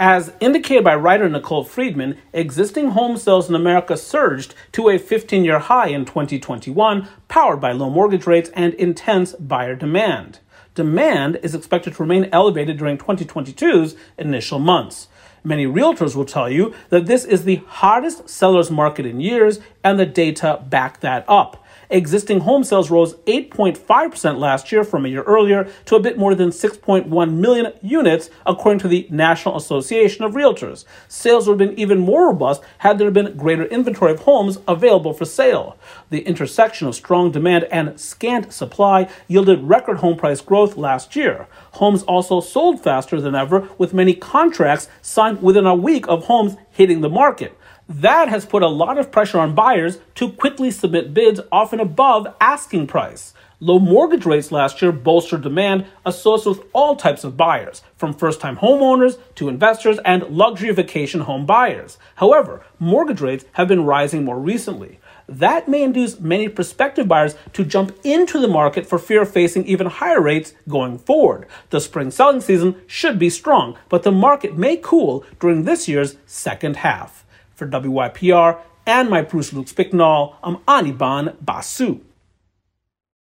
As indicated by writer Nicole Friedman, existing home sales in America surged to a 15 year high in 2021, powered by low mortgage rates and intense buyer demand. Demand is expected to remain elevated during 2022's initial months. Many realtors will tell you that this is the hottest seller's market in years, and the data back that up. Existing home sales rose 8.5% last year from a year earlier to a bit more than 6.1 million units, according to the National Association of Realtors. Sales would have been even more robust had there been greater inventory of homes available for sale. The intersection of strong demand and scant supply yielded record home price growth last year. Homes also sold faster than ever, with many contracts signed within a week of homes hitting the market. That has put a lot of pressure on buyers to quickly submit bids often above asking price. Low mortgage rates last year bolstered demand associated with all types of buyers, from first time homeowners to investors and luxury vacation home buyers. However, mortgage rates have been rising more recently. That may induce many prospective buyers to jump into the market for fear of facing even higher rates going forward. The spring selling season should be strong, but the market may cool during this year's second half. For WYPR and my Bruce Luke Spicknall, I'm Anirban Basu.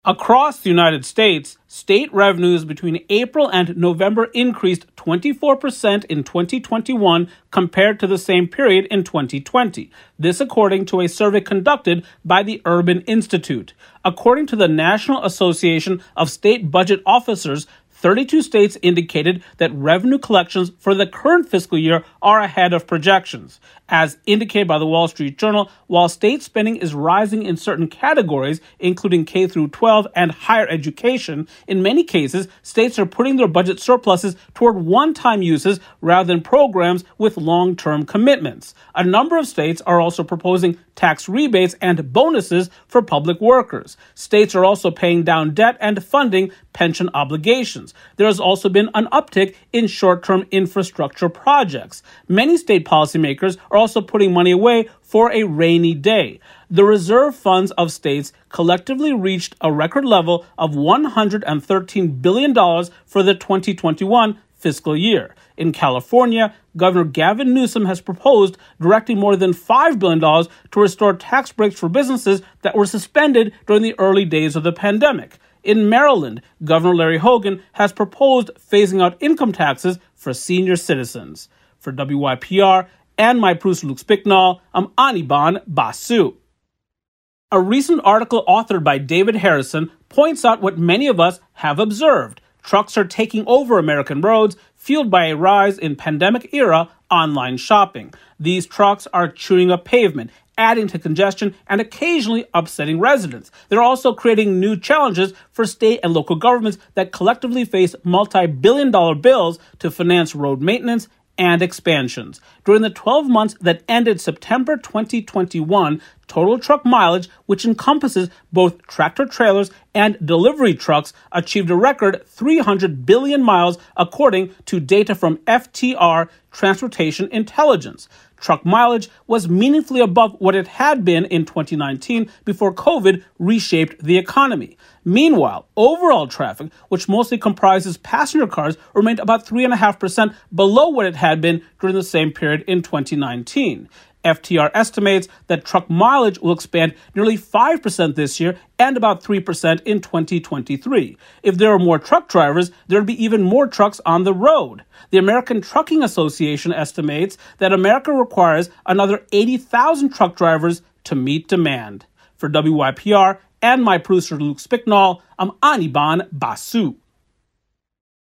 Across the United States, state revenues between April and November increased 24% in 2021 compared to the same period in 2020. This according to a survey conducted by the Urban Institute. According to the National Association of State Budget Officers, 32 states indicated that revenue collections for the current fiscal year are ahead of projections. As indicated by the Wall Street Journal, while state spending is rising in certain categories, including K through 12 and higher education, in many cases, states are putting their budget surpluses toward one-time uses rather than programs with long-term commitments. A number of states are also proposing tax rebates and bonuses for public workers. States are also paying down debt and funding pension obligations. There has also been an uptick in short term infrastructure projects. Many state policymakers are also putting money away for a rainy day. The reserve funds of states collectively reached a record level of $113 billion for the 2021 fiscal year. In California, Governor Gavin Newsom has proposed directing more than $5 billion to restore tax breaks for businesses that were suspended during the early days of the pandemic. In Maryland, Governor Larry Hogan has proposed phasing out income taxes for senior citizens. For WYPR and my producer Luke Spicknall, I'm Anirban Basu. A recent article authored by David Harrison points out what many of us have observed. Trucks are taking over American roads, fueled by a rise in pandemic era online shopping. These trucks are chewing up pavement, adding to congestion and occasionally upsetting residents. They're also creating new challenges for state and local governments that collectively face multi billion dollar bills to finance road maintenance and expansions. During the 12 months that ended September 2021, total truck mileage, which encompasses both tractor trailers and delivery trucks, achieved a record 300 billion miles according to data from FTR Transportation Intelligence truck mileage was meaningfully above what it had been in 2019 before COVID reshaped the economy. Meanwhile, overall traffic, which mostly comprises passenger cars, remained about 3.5% below what it had been during the same period in 2019. FTR estimates that truck mileage will expand nearly 5% this year and about 3% in 2023. If there are more truck drivers, there'll be even more trucks on the road. The American Trucking Association estimates that America requires another 80,000 truck drivers to meet demand. For WYPR and my producer Luke Spicknall, I'm Anirban Basu.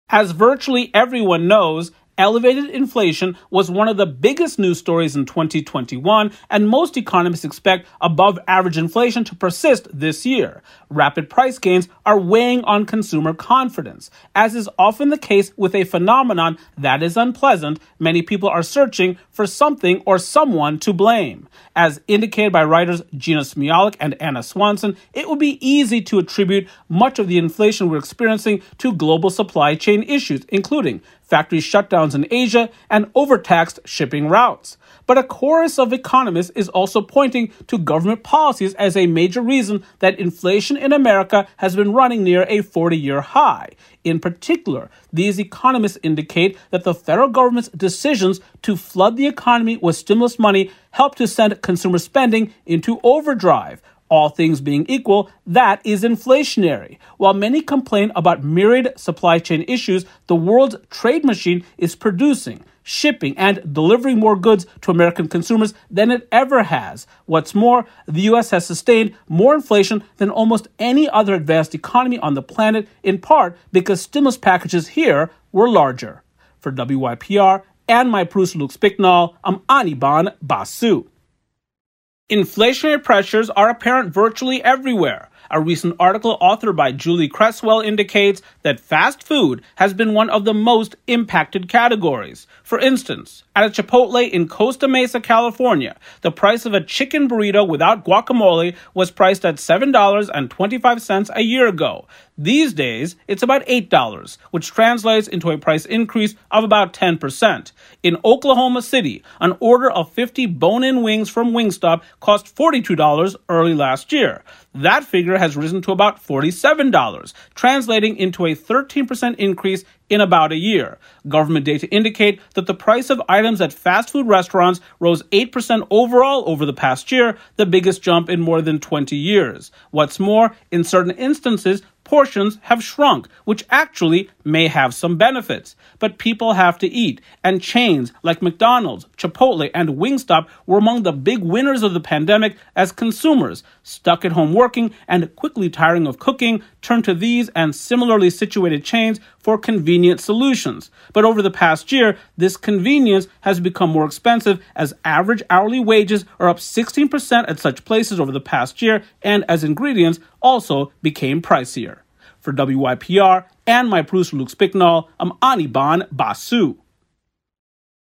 As virtually everyone knows, Elevated inflation was one of the biggest news stories in 2021, and most economists expect above average inflation to persist this year. Rapid price gains are weighing on consumer confidence. As is often the case with a phenomenon that is unpleasant, many people are searching for something or someone to blame. As indicated by writers Jeanna Smialek and Ana Swanson, it would be easy to attribute much of the inflation we're experiencing to global supply chain issues, including factory shutdowns in Asia, and overtaxed shipping routes. But a chorus of economists is also pointing to government policies as a major reason that inflation in America has been running near a 40 year high. In particular, these economists indicate that the federal government's decisions to flood the economy with stimulus money helped to send consumer spending into overdrive. All things being equal, that is inflationary. While many complain about myriad supply chain issues, the world's trade machine is producing, shipping, and delivering more goods to American consumers than it ever has. What's more, the US has sustained more inflation than almost any other advanced economy on the planet, in part because stimulus packages here were larger. For WYPR and my producer Luke Spicknall, I'm Anirban Basu. Inflationary pressures are apparent virtually everywhere. A recent article authored by Julie Creswell indicates that fast food has been one of the most impacted categories. For instance, at a Chipotle in Costa Mesa, California, the price of a chicken burrito without guacamole was priced at $7.25 a year ago. These days, it's about $8, which translates into a price increase of about 10%. In Oklahoma City, an order of 50 bone in wings from Wingstop cost $42 early last year. That figure has risen to about $47, translating into a 13% increase in about a year. Government data indicate that the price of items at fast food restaurants rose 8% overall over the past year, the biggest jump in more than 20 years. What's more, in certain instances, portions have shrunk, which actually may have some benefits. But people have to eat, and chains like McDonald's, Chipotle, and Wingstop were among the big winners of the pandemic as consumers, stuck at home working and quickly tiring of cooking, turned to these and similarly situated chains for convenient solutions. But over the past year, this convenience has become more expensive as average hourly wages are up 16% at such places over the past year, and as ingredients also became pricier. For WYPR and my producer Luke Spicknall, I'm Anirban Basu.